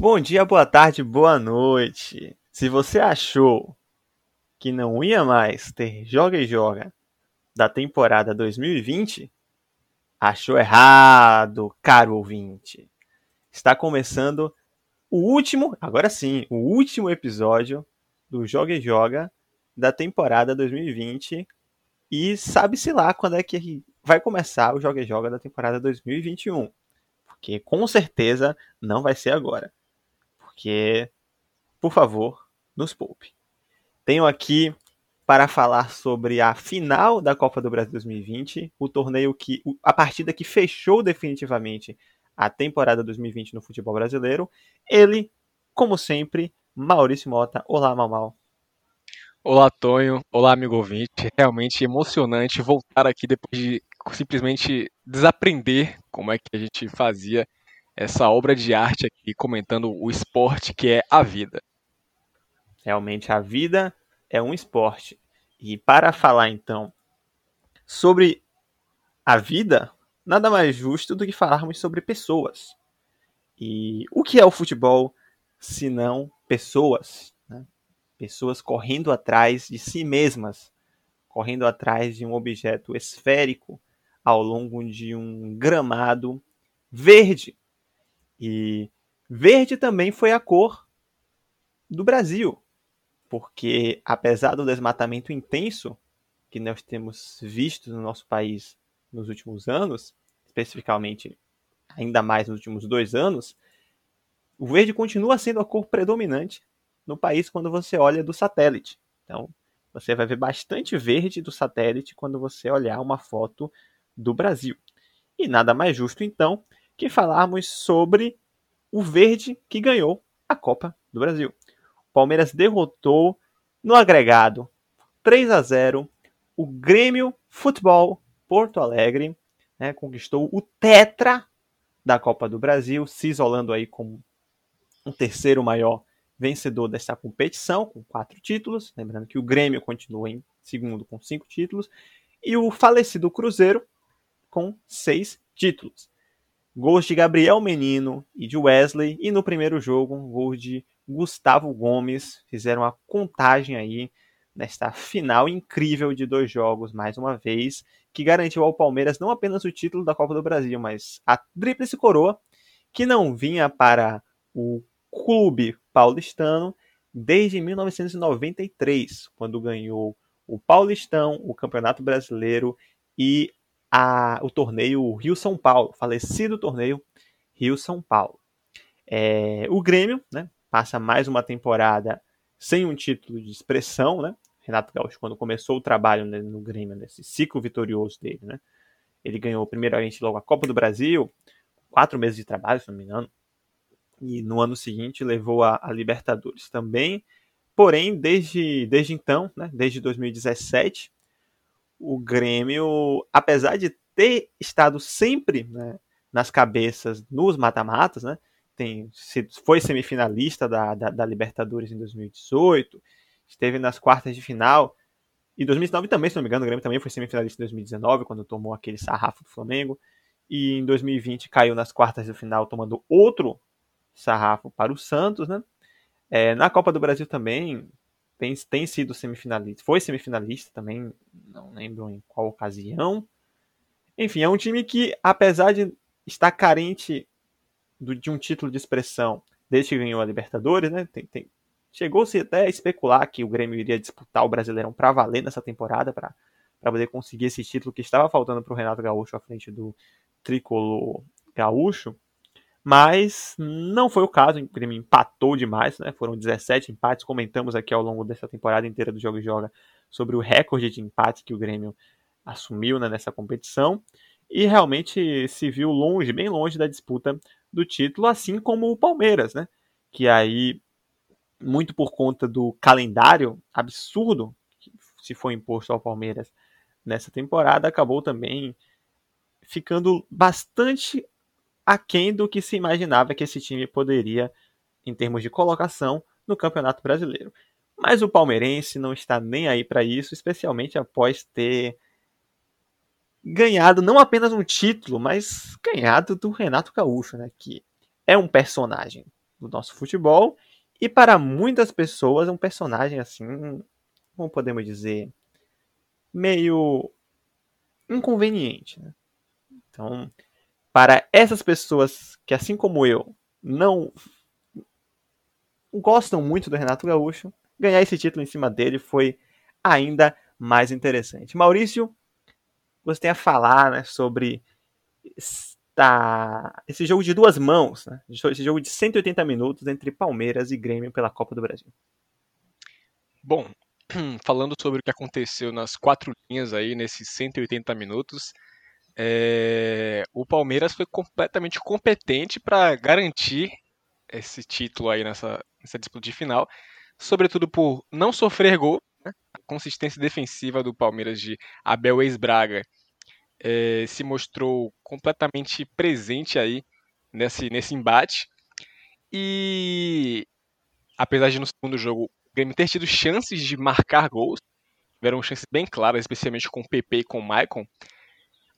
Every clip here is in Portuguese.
Bom dia, boa tarde, boa noite. Se você achou que não ia mais ter Joga e Joga da temporada 2020, achou errado, caro ouvinte. Está começando o último, agora sim, o último episódio do Joga e Joga da temporada 2020 e sabe-se lá quando é que vai começar o Joga e Joga da temporada 2021. Porque com certeza não vai ser agora. Porque, por favor, nos poupe. Tenho aqui para falar sobre a final da Copa do Brasil 2020, o torneio que a partida que fechou definitivamente a temporada 2020 no futebol brasileiro. Ele, como sempre, Maurício Mota. Olá, Mamal. Olá, Tonho. Olá, amigo ouvinte. Realmente emocionante voltar aqui depois de simplesmente desaprender como é que a gente fazia essa obra de arte aqui, comentando o esporte que é a vida. Realmente, a vida é um esporte. E para falar então sobre a vida, nada mais justo do que falarmos sobre pessoas. E o que é o futebol se não pessoas? Né? Pessoas correndo atrás de si mesmas, correndo atrás de um objeto esférico ao longo de um gramado verde. E verde também foi a cor do Brasil, porque apesar do desmatamento intenso que nós temos visto no nosso país nos últimos anos, especificamente ainda mais nos últimos dois anos, o verde continua sendo a cor predominante no país quando você olha do satélite. Então, você vai ver bastante verde do satélite quando você olhar uma foto do Brasil. E nada mais justo, então, que falarmos sobre o verde que ganhou a Copa do Brasil. O Palmeiras derrotou no agregado 3 a 0 o Grêmio Futebol Porto Alegre, né, conquistou o tetra da Copa do Brasil, se isolando aí como um terceiro maior vencedor desta competição, com quatro títulos. Lembrando que o Grêmio continua em segundo com cinco títulos. E o falecido Cruzeiro com seis títulos. Gols de Gabriel Menino e de Wesley. E no primeiro jogo, um gol de Gustavo Gomes. Fizeram a contagem aí nesta final incrível de dois jogos, mais uma vez, que garantiu ao Palmeiras não apenas o título da Copa do Brasil, mas a tríplice coroa, que não vinha para o clube paulistano desde 1993, quando ganhou o Paulistão, o Campeonato Brasileiro e a, o torneio Rio-São Paulo, falecido torneio Rio-São Paulo. É, o Grêmio né, passa mais uma temporada sem um título de expressão, né? Renato Gaúcho, quando começou o trabalho né, no Grêmio, nesse ciclo vitorioso dele, né? Ele ganhou primeiramente logo a Copa do Brasil, quatro meses de trabalho, se não me engano, e no ano seguinte levou a, a Libertadores também. Porém, desde, desde então, né, desde 2017, o Grêmio, apesar de ter estado sempre né, nas cabeças nos mata-matas, né, tem, foi semifinalista da, da, da, Libertadores em 2018, esteve nas quartas de final, e 2019 também, se não me engano, o Grêmio também foi semifinalista em 2019, quando tomou aquele sarrafo do Flamengo, e em 2020 caiu nas quartas de final, tomando outro sarrafo para o Santos, né? É, na Copa do Brasil também tem, tem sido semifinalista, foi semifinalista também, não lembro em qual ocasião. Enfim, é um time que, apesar de estar carente do, de um título de expressão desde que ganhou a Libertadores, né? Tem, tem, Chegou-se até a especular que o Grêmio iria disputar o Brasileirão para valer nessa temporada, para poder conseguir esse título que estava faltando para o Renato Gaúcho à frente do tricolor gaúcho. Mas não foi o caso, o Grêmio empatou demais, né? Foram 17 empates. Comentamos aqui ao longo dessa temporada inteira do Jogo e Joga sobre o recorde de empate que o Grêmio assumiu né, nessa competição. E realmente se viu longe, bem longe da disputa do título, assim como o Palmeiras, né? Que aí, muito por conta do calendário absurdo que se foi imposto ao Palmeiras nessa temporada, acabou também ficando bastante aquém do que se imaginava que esse time poderia, em termos de colocação, no Campeonato Brasileiro. Mas o palmeirense não está nem aí para isso, especialmente após ter ganhado não apenas um título, mas ganhado do Renato Gaúcho, né, que é um personagem. do nosso futebol e para muitas pessoas é um personagem assim, como podemos dizer, meio inconveniente. Né? Então, para essas pessoas que, assim como eu, não gostam muito do Renato Gaúcho, ganhar esse título em cima dele foi ainda mais interessante. Maurício, você tem a falar né, sobre esta, esse jogo de duas mãos, né, esse jogo de 180 minutos entre Palmeiras e Grêmio pela Copa do Brasil. Bom, falando sobre o que aconteceu nas quatro linhas aí nesses 180 minutos, é, o Palmeiras foi completamente competente para garantir esse título aí nessa, nessa disputa de final, sobretudo por não sofrer gol, né? a consistência defensiva do Palmeiras de Abel Ex-Braga é, se mostrou completamente presente aí nesse, nesse embate. E apesar de no segundo jogo o Grêmio ter tido chances de marcar gols, tiveram chances bem claras, especialmente com o PP e com o Maicon,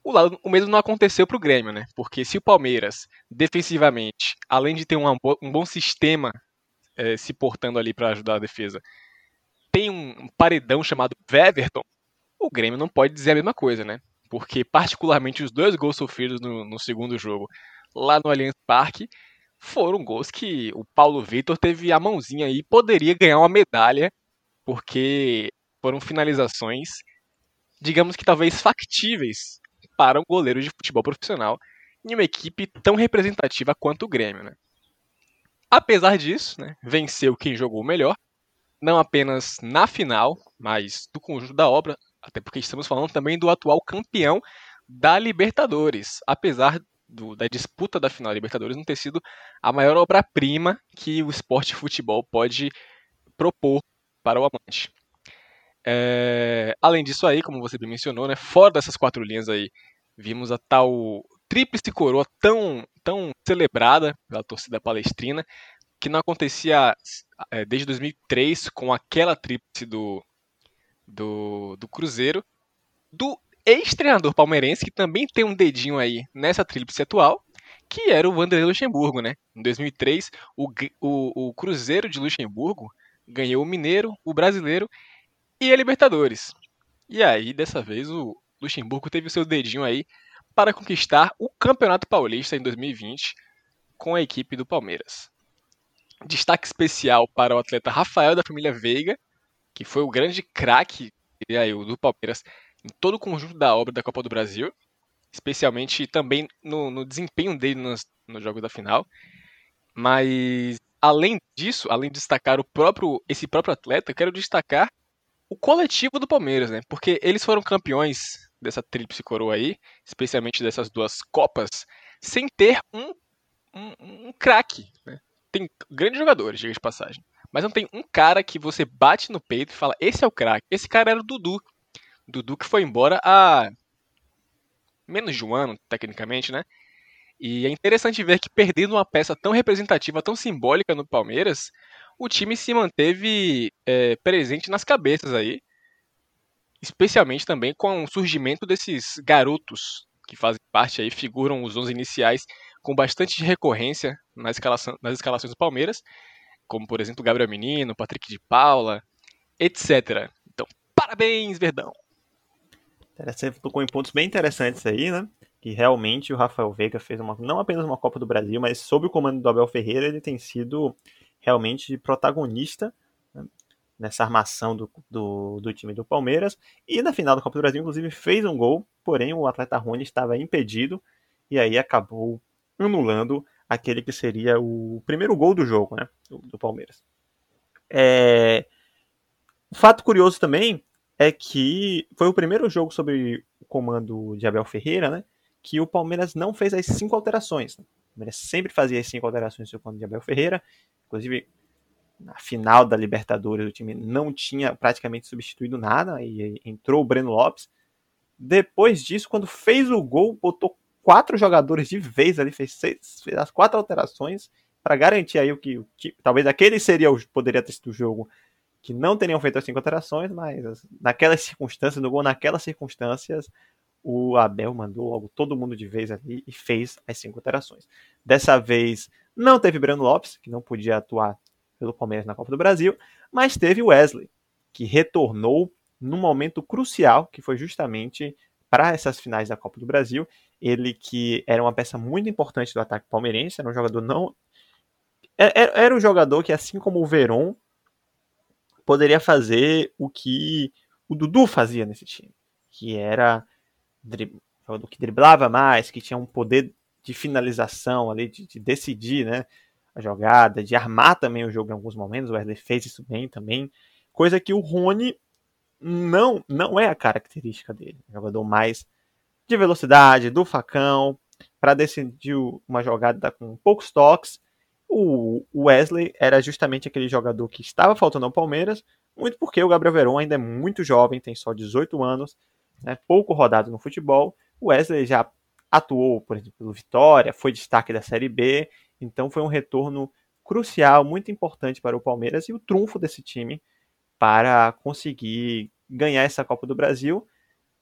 o, lado, o mesmo não aconteceu para o Grêmio, né? Porque se o Palmeiras, defensivamente, além de ter um, bom sistema é, se portando ali para ajudar a defesa, tem um paredão chamado Weverton, o Grêmio não pode dizer a mesma coisa, né? Porque, particularmente, os dois gols sofridos no, no segundo jogo, lá no Allianz Parque, foram gols que o Paulo Vitor teve a mãozinha aí, poderia ganhar uma medalha, porque foram finalizações, digamos que talvez factíveis para um goleiro de futebol profissional em uma equipe tão representativa quanto o Grêmio. Né? Apesar disso, né, venceu quem jogou melhor, não apenas na final, mas do conjunto da obra, até porque estamos falando também do atual campeão da Libertadores, apesar do, da disputa da final da Libertadores não ter sido a maior obra-prima que o esporte futebol pode propor para o amante. É, além disso aí, como você bem mencionou, né, fora dessas quatro linhas aí, vimos a tal tríplice coroa tão, tão celebrada pela torcida palestrina, que não acontecia é, desde 2003 com aquela tríplice do, do, do Cruzeiro, do ex-treinador palmeirense, que também tem um dedinho aí nessa tríplice atual, que era o Vanderlei Luxemburgo, né? Em 2003, o, o, o Cruzeiro de Luxemburgo ganhou o Mineiro, o Brasileiro e a Libertadores. E aí, dessa vez, o Luxemburgo teve o seu dedinho aí para conquistar o Campeonato Paulista em 2020 com a equipe do Palmeiras. Destaque especial para o atleta Rafael da família Veiga, que foi o grande craque do Palmeiras em todo o conjunto da obra da Copa do Brasil, especialmente também no, no desempenho dele nos, nos jogos da final. Mas além disso, além de destacar o próprio esse próprio atleta, quero destacar o coletivo do Palmeiras, né? Porque eles foram campeões dessa tríplice coroa aí, especialmente dessas duas copas, sem ter um, um, um craque, né? Tem grandes jogadores, diga de passagem. Mas não tem um cara que você bate no peito e fala, esse é o craque. Esse cara era o Dudu. Dudu que foi embora há menos de um ano, tecnicamente, né? E é interessante ver que perdendo uma peça tão representativa, tão simbólica no Palmeiras, o time se manteve é, presente nas cabeças aí, especialmente também com o surgimento desses garotos que fazem parte aí, figuram os 11 iniciais com bastante recorrência nas, escalação, nas escalações do Palmeiras, como por exemplo Gabriel Menino, Patrick de Paula, etc. Então, parabéns, Verdão! Você tocou em pontos bem interessantes aí, né? Que realmente o Rafael Veiga fez uma, não apenas uma Copa do Brasil, mas sob o comando do Abel Ferreira, ele tem sido realmente protagonista nessa armação do, do, do, time do Palmeiras. E na final da Copa do Brasil, inclusive, fez um gol, porém o atleta Rony estava impedido e aí acabou anulando aquele que seria o primeiro gol do jogo, né, do, do Palmeiras. É... Fato curioso também é que foi o primeiro jogo sob o comando de Abel Ferreira, né, que o Palmeiras não fez as cinco alterações. O Palmeiras sempre fazia as cinco alterações sob o comando de Abel Ferreira, Inclusive, na final da Libertadores, o time não tinha praticamente substituído nada e entrou o Breno Lopes. Depois disso, quando fez o gol, botou quatro jogadores de vez ali, fez, seis, fez as quatro alterações para garantir aí o que, o que, talvez aquele seria o, poderia ter sido o jogo que não teriam feito as cinco alterações, mas naquelas circunstâncias, no gol naquelas circunstâncias, o Abel mandou logo todo mundo de vez ali e fez as cinco alterações. Dessa vez Não teve Breno Lopes, que não podia atuar pelo Palmeiras na Copa do Brasil, mas teve Wesley, que retornou num momento crucial, que foi justamente para essas finais da Copa do Brasil. Ele que era uma peça muito importante do ataque palmeirense, era um jogador não. Era, é, é, era um jogador que, assim como o Veron, poderia fazer o que o Dudu fazia nesse time, que era jogador que driblava mais, que tinha um poder de finalização ali, de, de, decidir né, a jogada, de armar também o jogo em alguns momentos. O Wesley fez isso bem também, coisa que o Rony não, não é a característica dele. Um jogador mais de velocidade, do facão, para decidir uma jogada com poucos toques. O Wesley era justamente aquele jogador que estava faltando ao Palmeiras, muito porque o Gabriel Veron ainda é muito jovem, tem só 18 anos, né, pouco rodado no futebol. O Wesley já atuou, por exemplo, pelo Vitória, foi destaque da Série B, então foi um retorno crucial, muito importante para o Palmeiras e o trunfo desse time para conseguir ganhar essa Copa do Brasil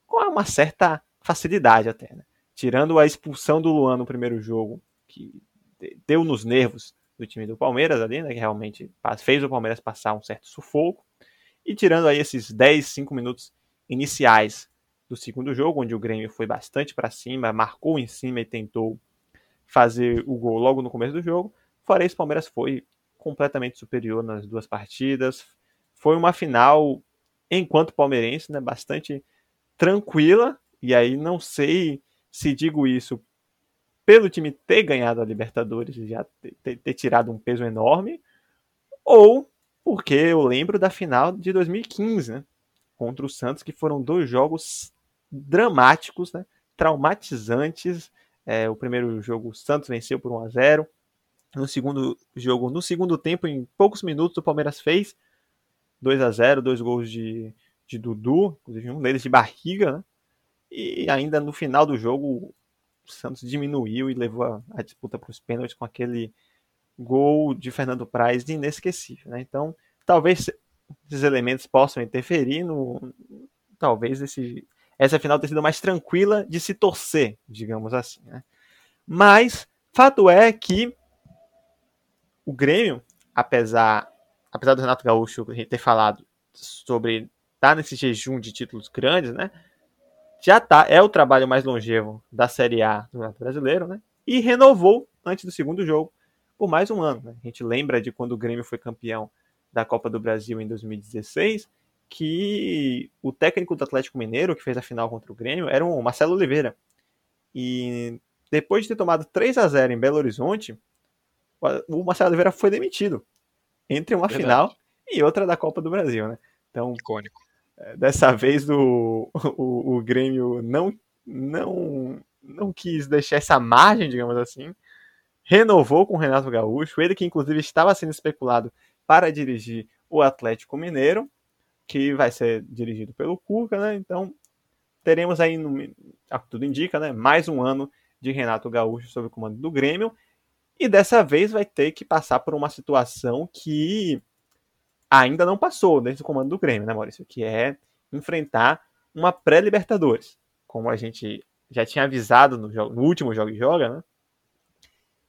com uma certa facilidade até. Né? Tirando a expulsão do Luan no primeiro jogo, que deu nos nervos do time do Palmeiras ali, né, que realmente fez o Palmeiras passar um certo sufoco. E tirando aí esses 10, 5 minutos iniciais do segundo jogo, onde o Grêmio foi bastante para cima, marcou em cima e tentou fazer o gol logo no começo do jogo, fora isso, o Palmeiras foi completamente superior nas duas partidas, foi uma final, enquanto palmeirense, né, bastante tranquila. E aí não sei se digo isso pelo time ter ganhado a Libertadores e já ter, ter, tirado um peso enorme, ou porque eu lembro da final de 2015, né, contra o Santos, que foram dois jogos dramáticos, né, traumatizantes. É, o primeiro jogo o Santos venceu por 1 a 0 no segundo jogo, no segundo tempo, em poucos minutos, o Palmeiras fez 2 a 0 dois gols de, de Dudu, inclusive um deles de barriga, né? E ainda no final do jogo, o Santos diminuiu e levou a, a disputa para os pênaltis com aquele gol de Fernando Praz inesquecível, né? Então, talvez esses elementos possam interferir no talvez esse essa final tenha sido mais tranquila de se torcer, digamos assim, né? Mas fato é que o Grêmio, apesar apesar do Renato Gaúcho ter falado sobre estar tá nesse jejum de títulos grandes, né? Já tá, é o trabalho mais longevo da Série A do Campeonato Brasileiro, né? E renovou antes do segundo jogo por mais um ano. Né? A gente lembra de quando o Grêmio foi campeão da Copa do Brasil em 2016, que o técnico do Atlético Mineiro, que fez a final contra o Grêmio, era o Marcelo Oliveira. E depois de ter tomado 3 a 0 em Belo Horizonte, o Marcelo Oliveira foi demitido entre uma Verdade. final e outra da Copa do Brasil, né? Então, icônico. É, dessa vez o, o, o Grêmio não, não, não quis deixar essa margem, digamos assim, renovou com o Renato Gaúcho, ele que inclusive estava sendo especulado para dirigir o Atlético Mineiro, que vai ser dirigido pelo Cuca, né? Então teremos aí, no, tudo indica, né? Mais um ano de Renato Gaúcho sob o comando do Grêmio e dessa vez vai ter que passar por uma situação que ainda não passou dentro do comando do Grêmio, né, Maurício? Que é enfrentar uma pré-Libertadores. Como a gente já tinha avisado no, jogo, no último jogo e joga, né?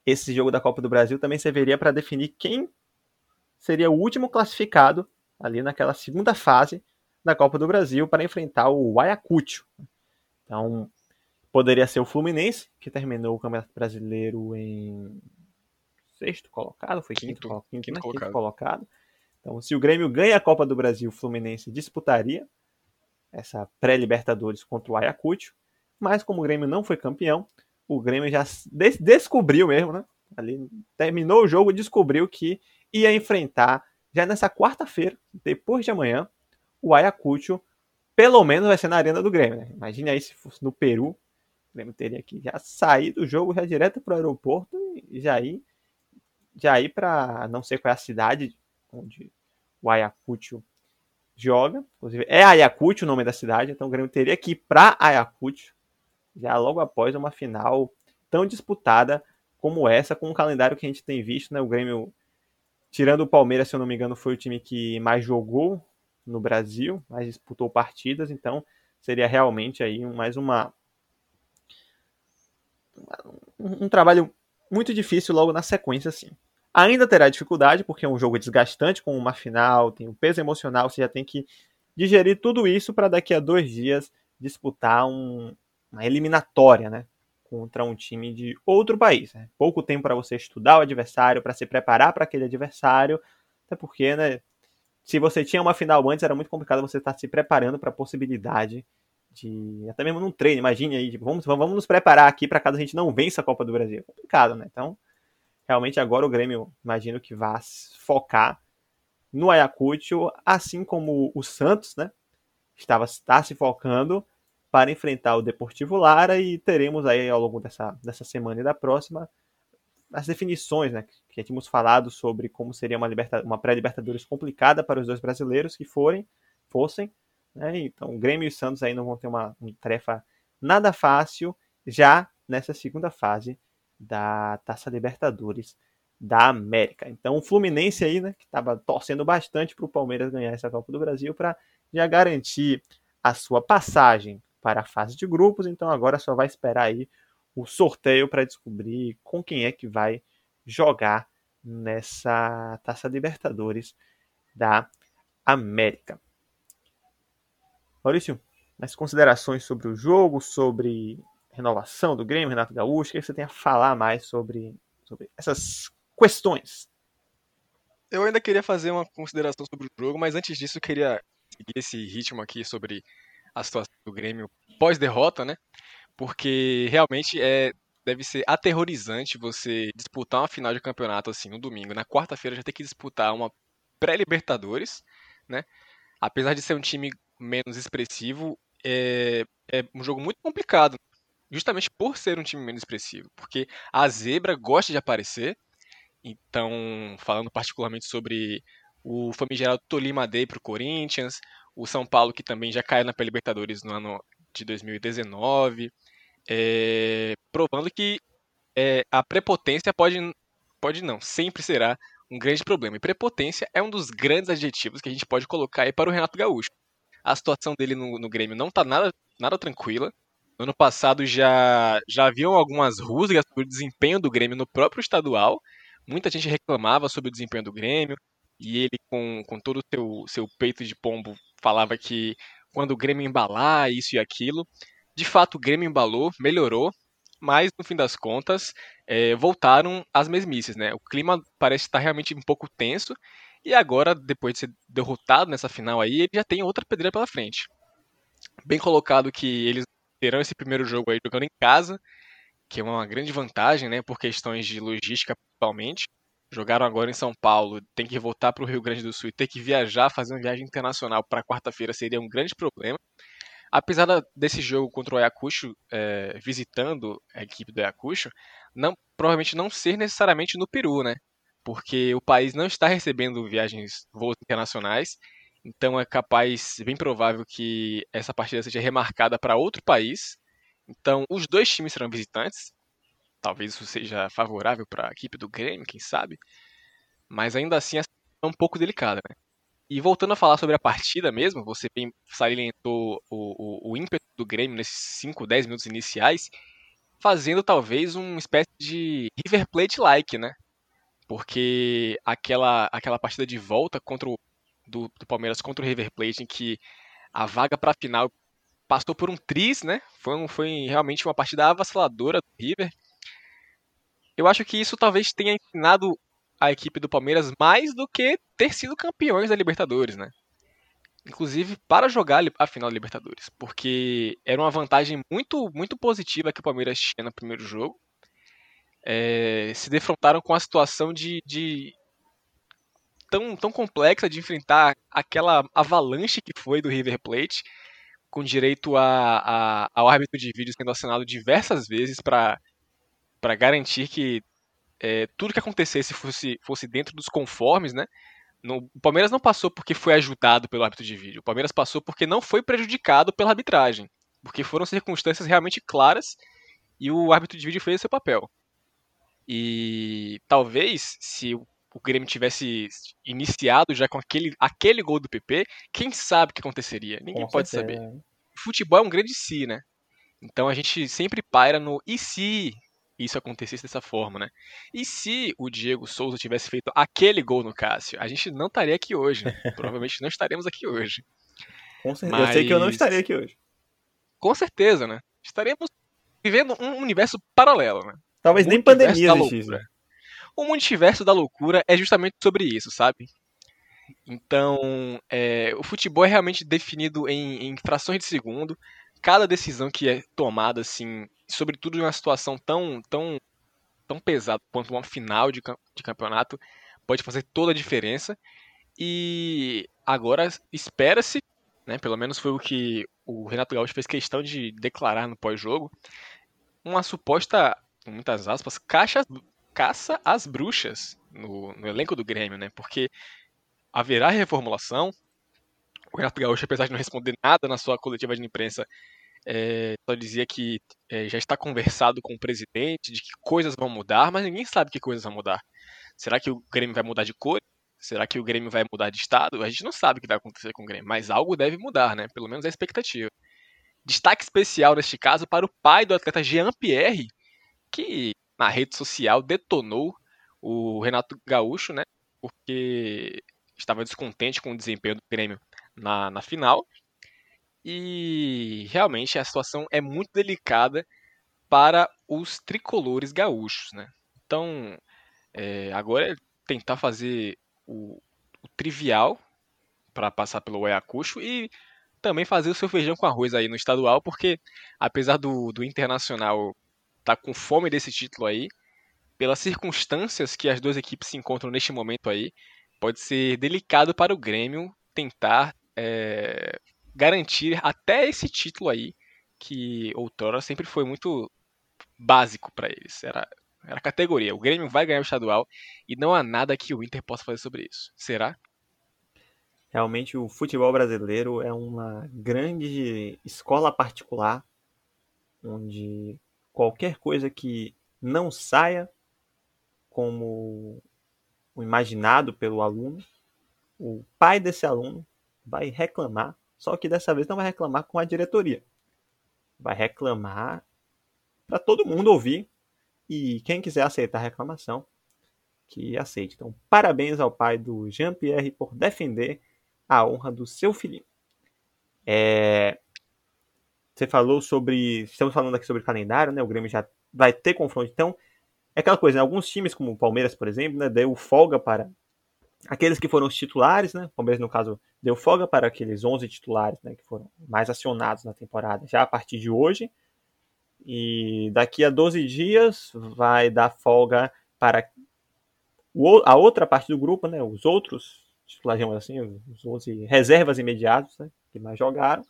Esse jogo da Copa do Brasil também serviria para definir quem seria o último classificado ali naquela segunda fase da Copa do Brasil para enfrentar o Ayacucho. Então, poderia ser o Fluminense, que terminou o Campeonato Brasileiro em sexto colocado, foi quinto, quinto, quinto, quinto, né? colocado. quinto colocado. Então, se o Grêmio ganha a Copa do Brasil, o Fluminense disputaria essa pré-Libertadores contra o Ayacucho. Mas como o Grêmio não foi campeão, o Grêmio já des descobriu mesmo, né? Ali terminou o jogo, descobriu que ia enfrentar já nessa quarta-feira, depois de amanhã, o Ayacucho. Pelo menos vai ser na arena do Grêmio. Né? Aí se fosse no Peru, o Grêmio teria que já sair do jogo já direto para o aeroporto e já ir já ir para não sei qual é a cidade onde o Ayacucho joga. Inclusive, é Ayacucho o nome da cidade, então o Grêmio teria que ir para Ayacucho já logo após uma final tão disputada como essa, com o calendário que a gente tem visto, né? O Grêmio, tirando o Palmeiras, se eu não me engano, foi o time que mais jogou no Brasil, mais disputou partidas, então seria realmente aí mais uma um, trabalho muito difícil logo na sequência, assim. Ainda terá dificuldade, porque é um jogo desgastante, com uma final, tem um peso emocional, você já tem que digerir tudo isso para daqui a dois dias disputar um, uma eliminatória, né? Contra um time de outro país. Né? Pouco tempo para você estudar o adversário, para se preparar para aquele adversário, até porque, né? Se você tinha uma final antes, era muito complicado você estar tá se preparando para a possibilidade de. Até mesmo num treino, imagine aí, tipo, vamos, vamos nos preparar aqui para caso a gente não vença a Copa do Brasil. É complicado, né? Então, realmente agora o Grêmio, imagino que vá focar no Ayacucho, assim como o Santos, né? Estava está se focando para enfrentar o Deportivo Lara e teremos aí ao longo dessa, dessa semana e da próxima as definições, né? Que tínhamos falado sobre como seria uma, liberta, uma pré-libertadores complicada para os dois brasileiros que forem, fossem, né? Então, Grêmio e Santos aí não vão ter uma, uma tarefa nada fácil já nessa segunda fase da Taça Libertadores da América. Então, o Fluminense aí, né, que estava torcendo bastante para o Palmeiras ganhar essa Copa do Brasil para já garantir a sua passagem para a fase de grupos, então agora só vai esperar aí o sorteio para descobrir com quem é que vai jogar nessa Taça Libertadores da América. Maurício, mais considerações sobre o jogo, sobre renovação do Grêmio, Renato Gaúcho, o que você tem a falar mais sobre, sobre essas questões? Eu ainda queria fazer uma consideração sobre o jogo, mas antes disso eu queria seguir esse ritmo aqui sobre a situação do Grêmio pós-derrota, né? Porque realmente é deve ser aterrorizante você disputar uma final de campeonato assim no domingo, na quarta-feira já ter que disputar uma pré-Libertadores, né? Apesar de ser um time menos expressivo, é, é um jogo muito complicado, justamente por ser um time menos expressivo, porque a zebra gosta de aparecer. Então, falando particularmente sobre o famigerado Tolima Day para o Corinthians, o São Paulo que também já caiu na Libertadores no ano de 2019, é, provando que é, a prepotência pode, pode não, sempre será um grande problema. E prepotência é um dos grandes adjetivos que a gente pode colocar aí para o Renato Gaúcho. A situação dele no, no Grêmio não está nada, nada tranquila. No ano passado já, já haviam algumas rusgas sobre o desempenho do Grêmio no próprio estadual. Muita gente reclamava sobre o desempenho do Grêmio. E ele, com, com todo o seu, seu peito de pombo, falava que quando o Grêmio embalar, isso e aquilo. De fato, o Grêmio embalou, melhorou, mas no fim das contas é, voltaram às mesmices, né? O clima parece estar realmente um pouco tenso e agora, depois de ser derrotado nessa final aí, ele já tem outra pedreira pela frente. Bem colocado que eles terão esse primeiro jogo aí jogando em casa, que é uma grande vantagem, né? Por questões de logística principalmente jogaram agora em São Paulo, tem que voltar para o Rio Grande do Sul e ter que viajar, fazer uma viagem internacional para quarta-feira seria um grande problema. Apesar desse jogo contra o Ayacucho, é, visitando a equipe do Ayacucho, não, provavelmente não ser necessariamente no Peru, né? Porque o país não está recebendo viagens, voos internacionais, então é capaz, bem provável que essa partida seja remarcada para outro país. Então, os dois times serão visitantes, Talvez isso seja favorável para a equipe do Grêmio, quem sabe. Mas ainda assim é um pouco delicada, né? E voltando a falar sobre a partida mesmo, você bem salientou o, o, o ímpeto do Grêmio nesses 5, 10 minutos iniciais, fazendo talvez uma espécie de River Plate-like, né? Porque aquela, aquela partida de volta contra o, do, do Palmeiras contra o River Plate, em que a vaga para a final passou por um tris, né? Foi, um, foi realmente uma partida avassaladora do River. Eu acho que isso talvez tenha ensinado a equipe do Palmeiras mais do que ter sido campeões da Libertadores, né? Inclusive para jogar a final da Libertadores, porque era uma vantagem muito muito positiva que o Palmeiras tinha no primeiro jogo. É, se defrontaram com a situação de, de tão, tão complexa de enfrentar aquela avalanche que foi do River Plate, com direito a, a, ao árbitro de vídeo sendo assinado diversas vezes para para garantir que é, tudo que acontecesse fosse, fosse dentro dos conformes, né? O Palmeiras não passou porque foi ajudado pelo árbitro de vídeo. O Palmeiras passou porque não foi prejudicado pela arbitragem. Porque foram circunstâncias realmente claras e o árbitro de vídeo fez o seu papel. E talvez, se o, o Grêmio tivesse iniciado já com aquele, aquele gol do PP, quem sabe o que aconteceria? Ninguém com pode certeza. saber. O futebol é um grande si, né? Então a gente sempre paira no e se isso acontecesse dessa forma, né? E se o Diego Souza tivesse feito aquele gol no Cássio, a gente não estaria aqui hoje. Né? Provavelmente não estaremos aqui hoje. Com certeza. Mas... Eu sei que eu não estaria aqui hoje. Com certeza, né? Estaremos vivendo um universo paralelo, né? Talvez nem pandemia existisse. O multiverso da loucura é justamente sobre isso, sabe? Então, é, o futebol é realmente definido em, em frações de segundo. Cada decisão que é tomada, assim, sobretudo em uma situação tão, tão, tão pesada quanto uma final de, de campeonato, pode fazer toda a diferença. E agora espera-se, né, pelo menos foi o que o Renato Gaúcho fez questão de declarar no pós-jogo, uma suposta, com muitas aspas, caixa, caça às bruxas no, no elenco do Grêmio, né? Porque haverá reformulação. O Renato Gaúcho, apesar de não responder nada na sua coletiva de imprensa, é, só dizia que é, já está conversado com o presidente de que coisas vão mudar, mas ninguém sabe que coisas vão mudar. Será que o Grêmio vai mudar de cor? Será que o Grêmio vai mudar de estado? A gente não sabe o que vai acontecer com o Grêmio, mas algo deve mudar, né? Pelo menos é a expectativa. Destaque especial neste caso para o pai do atleta Jean Pierre, que na rede social detonou o Renato Gaúcho, né? Porque estava descontente com o desempenho do Grêmio na, na final. E realmente a situação é muito delicada para os tricolores gaúchos, né? Então, é, agora é tentar fazer o, o trivial para passar pelo Ayacucho e também fazer o seu feijão com arroz aí no estadual, porque apesar do, do Internacional estar tá com fome desse título aí, pelas circunstâncias que as duas equipes se encontram neste momento aí, pode ser delicado para o Grêmio tentar é, garantir até esse título aí, que outrora sempre foi muito básico para eles. Era, era categoria. O Grêmio vai ganhar o estadual e não há nada que o Inter possa fazer sobre isso. Será? Realmente o futebol brasileiro é uma grande escola particular onde qualquer coisa que não saia como o imaginado pelo aluno, o pai desse aluno vai reclamar, só que dessa vez não vai reclamar com a diretoria. Vai reclamar para todo mundo ouvir e quem quiser aceitar a reclamação, que aceite. Então, parabéns ao pai do Jean-Pierre por defender a honra do seu filhinho. É... Você falou sobre. Estamos falando aqui sobre calendário, né? O Grêmio já vai ter confronto. Então, é aquela coisa, né? alguns times, como o Palmeiras, por exemplo, né, deu folga para aqueles que foram os titulares, né? O Palmeiras, no caso, deu folga para aqueles 11 titulares, né, que foram mais acionados na temporada, já a partir de hoje. E daqui a 12 dias vai dar folga para a outra parte do grupo, né, os outros titulares, assim, os 11 reservas imediatos, né, que mais jogaram.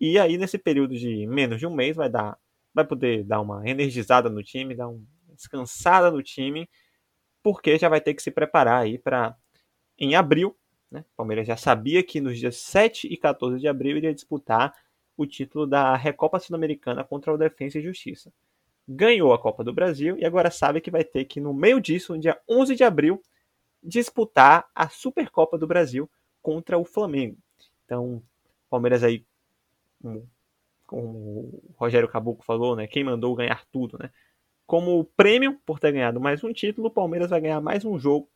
E aí, nesse período de menos de um mês, vai dar vai poder dar uma energizada no time, dar um descansada no time, porque já vai ter que se preparar aí para em abril, né? O Palmeiras já sabia que nos dias 7 e 14 de abril iria disputar o título da Recopa Sul-Americana contra o Defensa e Justiça. Ganhou a Copa do Brasil e agora sabe que vai ter que, no meio disso, no dia 11 de abril, disputar a Supercopa do Brasil contra o Flamengo. Então, Palmeiras aí, como o Rogério Caboclo falou, né? Quem mandou ganhar tudo, né? Como prêmio por ter ganhado mais um título, o Palmeiras vai ganhar mais um jogo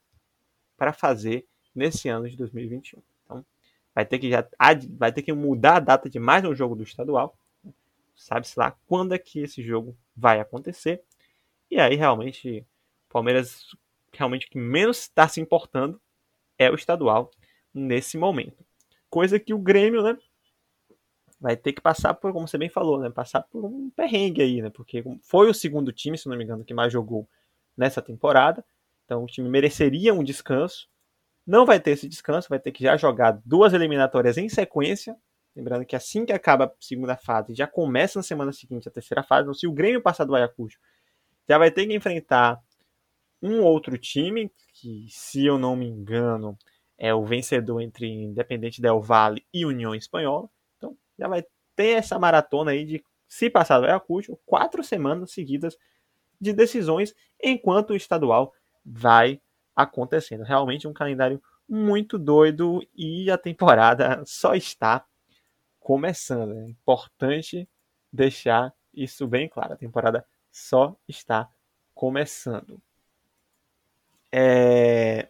para fazer nesse ano de 2021. Então, vai ter que já vai ter que mudar a data de mais um jogo do estadual. Sabe-se lá quando é que esse jogo vai acontecer. E aí realmente o Palmeiras realmente que menos está se importando é o estadual nesse momento. Coisa que o Grêmio, né, vai ter que passar por, como você bem falou, né? Passar por um perrengue aí, né? Porque foi o segundo time, se não me engano, que mais jogou nessa temporada. Então o time mereceria um descanso. Não vai ter esse descanso, vai ter que já jogar duas eliminatórias em sequência. Lembrando que assim que acaba a segunda fase, já começa na semana seguinte a terceira fase. Então, se o Grêmio passar do Ayacucho, já vai ter que enfrentar um outro time, que se eu não me engano, é o vencedor entre Independente Del Valle e União Espanhola já vai ter essa maratona aí de, se passar do Ayacucho, quatro semanas seguidas de decisões, enquanto o estadual vai acontecendo. Realmente um calendário muito doido e a temporada só está começando. É importante deixar isso bem claro. A temporada só está começando. É...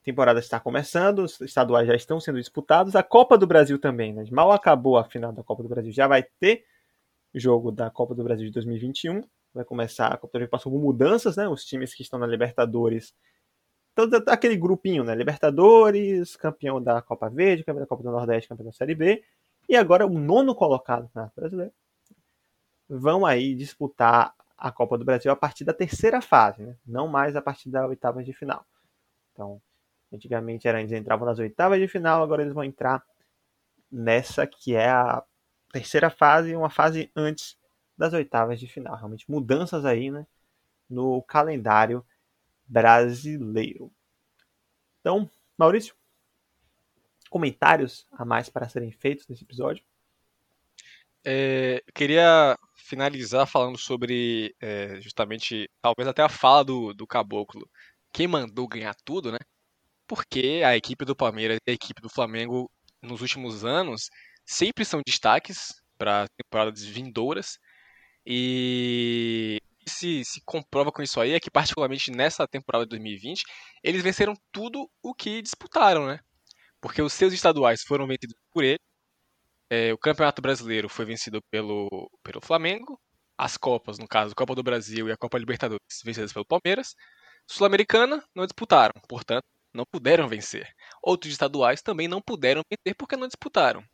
A temporada está começando, os estaduais já estão sendo disputados, a Copa do Brasil também, né? Mal acabou a final da Copa do Brasil, já vai ter jogo da Copa do Brasil de 2021. Vai começar, a Copa do passou por mudanças, né? Os times que estão na Libertadores todo aquele grupinho, né? Libertadores, campeão da Copa Verde, campeão da Copa do Nordeste, campeão da Série B, e agora o nono colocado na brasileiro vão aí disputar a Copa do Brasil a partir da terceira fase, né? Não mais a partir da oitava de final. Então, antigamente era, eles entravam nas oitavas de final, agora eles vão entrar nessa que é a terceira fase, uma fase antes das oitavas de final. Realmente mudanças aí, né? No calendário brasileiro. Então, Maurício, comentários a mais para serem feitos nesse episódio? É, queria finalizar falando sobre é, justamente, talvez até a fala do, do Caboclo. Quem mandou ganhar tudo, né? Porque a equipe do Palmeiras e a equipe do Flamengo, nos últimos anos, sempre são destaques para temporadas vindouras. E se, se comprova com isso aí é que, particularmente nessa temporada de 2020, eles venceram tudo o que disputaram, né? Porque os seus estaduais foram vencidos por ele, é, o Campeonato Brasileiro foi vencido pelo, pelo Flamengo, as Copas, no caso, a Copa do Brasil e a Copa Libertadores, vencidas pelo Palmeiras. Sul-Americana não disputaram, portanto, não puderam vencer. Outros estaduais também não puderam vencer porque não disputaram.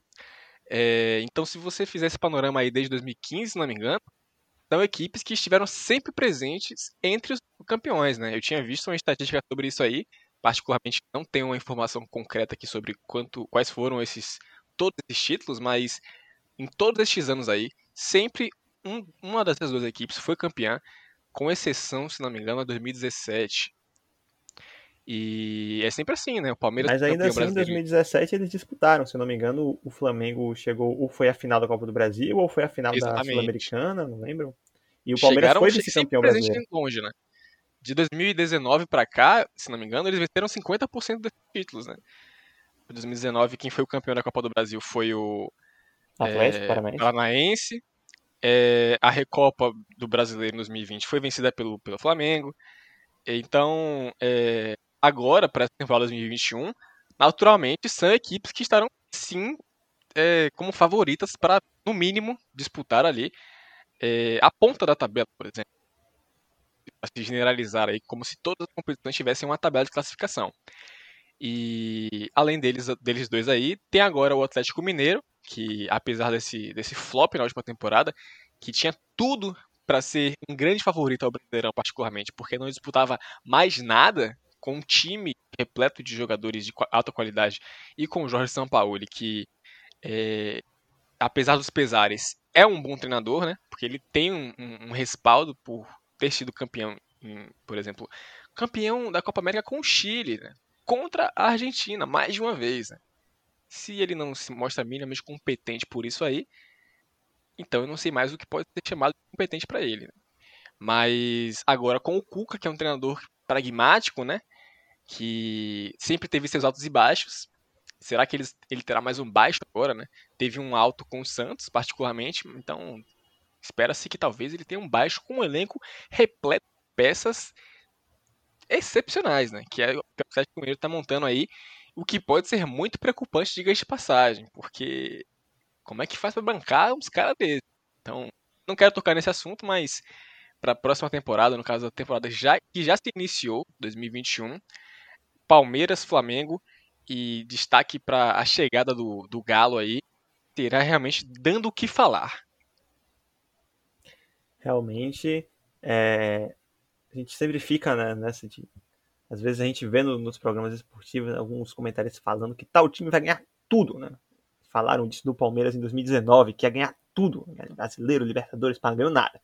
É, então, se você fizer esse panorama aí desde 2015, se não me engano, são equipes que estiveram sempre presentes entre os campeões, né? Eu tinha visto uma estatística sobre isso aí, particularmente não tenho uma informação concreta aqui sobre quanto, quais foram esses todos esses títulos, mas em todos estes anos aí, sempre um, uma dessas duas equipes foi campeã, com exceção, se não me engano, a 2017. E é sempre assim, né? O Palmeiras Mas ainda assim, em 2017 eles disputaram, se não me engano, o Flamengo chegou, ou foi a final da Copa do Brasil, ou foi a final Exatamente. da Sul-Americana, não lembro. E o Palmeiras Chegaram, foi vice-campeão brasileiro. longe, né? De 2019 para cá, se não me engano, eles venceram 50% dos títulos, né? Em 2019, quem foi o campeão da Copa do Brasil foi o Atlético é, Paranaense. Paranaense. É, a Recopa do Brasileiro em 2020 foi vencida pelo, pelo Flamengo. Então, é, agora, para essa temporada 2021, naturalmente são equipes que estarão sim é, como favoritas para, no mínimo, disputar ali é, a ponta da tabela, por exemplo. Para se generalizar aí, como se todas as competições tivessem uma tabela de classificação. E além deles, deles dois aí, tem agora o Atlético Mineiro, que apesar desse, desse flop na última temporada, que tinha tudo para ser um grande favorito ao Brasileirão, particularmente, porque não disputava mais nada com um time repleto de jogadores de alta qualidade e com o Jorge Sampaoli, que, é, apesar dos pesares, é um bom treinador, né? Porque ele tem um, um, um respaldo por ter sido campeão, em, por exemplo, campeão da Copa América com o Chile, né? Contra a Argentina, mais de uma vez. Né? Se ele não se mostra minimamente competente por isso aí, então eu não sei mais o que pode ser chamado de competente para ele. Né? Mas agora com o Cuca, que é um treinador pragmático, né? Que sempre teve seus altos e baixos. Será que ele, ele terá mais um baixo agora, né? Teve um alto com o Santos, particularmente, então espera-se que talvez ele tenha um baixo com um elenco repleto de peças excepcionais, né? Que é o que o Atlético Mineiro está montando aí, o que pode ser muito preocupante de de passagem, porque como é que faz para bancar uns caras desses? Então, não quero tocar nesse assunto, mas para a próxima temporada, no caso da temporada já, que já se iniciou, 2021, Palmeiras, Flamengo e destaque para a chegada do, do Galo aí, terá realmente dando o que falar. Realmente, é, a gente sempre fica né, nessa de. Às vezes a gente vê no, nos programas esportivos alguns comentários falando que tal time vai ganhar tudo, né? Falaram disso do Palmeiras em 2019, que ia ganhar tudo. Brasileiro, Libertadores, não ganhou nada.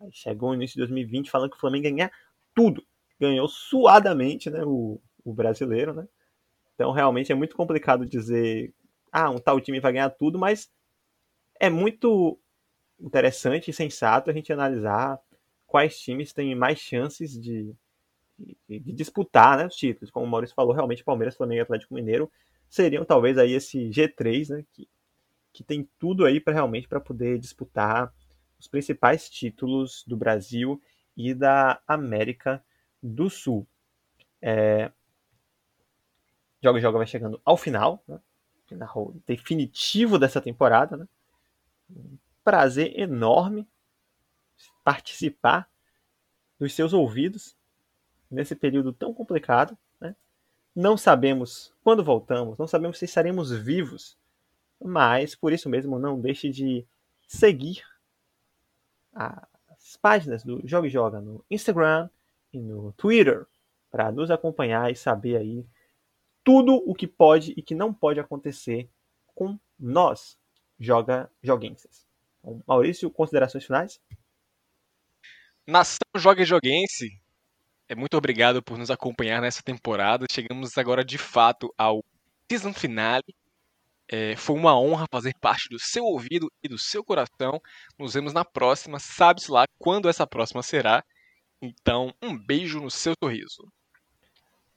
Aí chegou o início de 2020 falando que o Flamengo ia ganhar tudo. Ganhou suadamente né, o, o brasileiro, né? Então realmente é muito complicado dizer, ah, um tal time vai ganhar tudo, mas é muito interessante e sensato a gente analisar quais times têm mais chances de, de, de disputar né, os títulos. Como o Maurício falou, realmente Palmeiras, Flamengo e Atlético Mineiro seriam talvez aí esse G3, né, que, que tem tudo aí para realmente para poder disputar os principais títulos do Brasil e da América do Sul. É... Joga Joga vai chegando ao final, né? final definitivo dessa temporada. Né? Um prazer enorme participar dos seus ouvidos nesse período tão complicado. Né? Não sabemos quando voltamos, não sabemos se estaremos vivos, mas por isso mesmo não deixe de seguir as páginas do Joga e Joga no Instagram e no Twitter para nos acompanhar e saber aí tudo o que pode e que não pode acontecer com nós, Joga Joguenses. Então, Maurício, considerações finais? Nação Joga Joguense, é muito obrigado por nos acompanhar nessa temporada. Chegamos agora de fato ao season finale. É, foi uma honra fazer parte do seu ouvido e do seu coração. Nos vemos na próxima. Sabe-se lá quando essa próxima será. Então, um beijo no seu sorriso.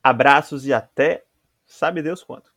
Abraços e até sabe Deus quanto.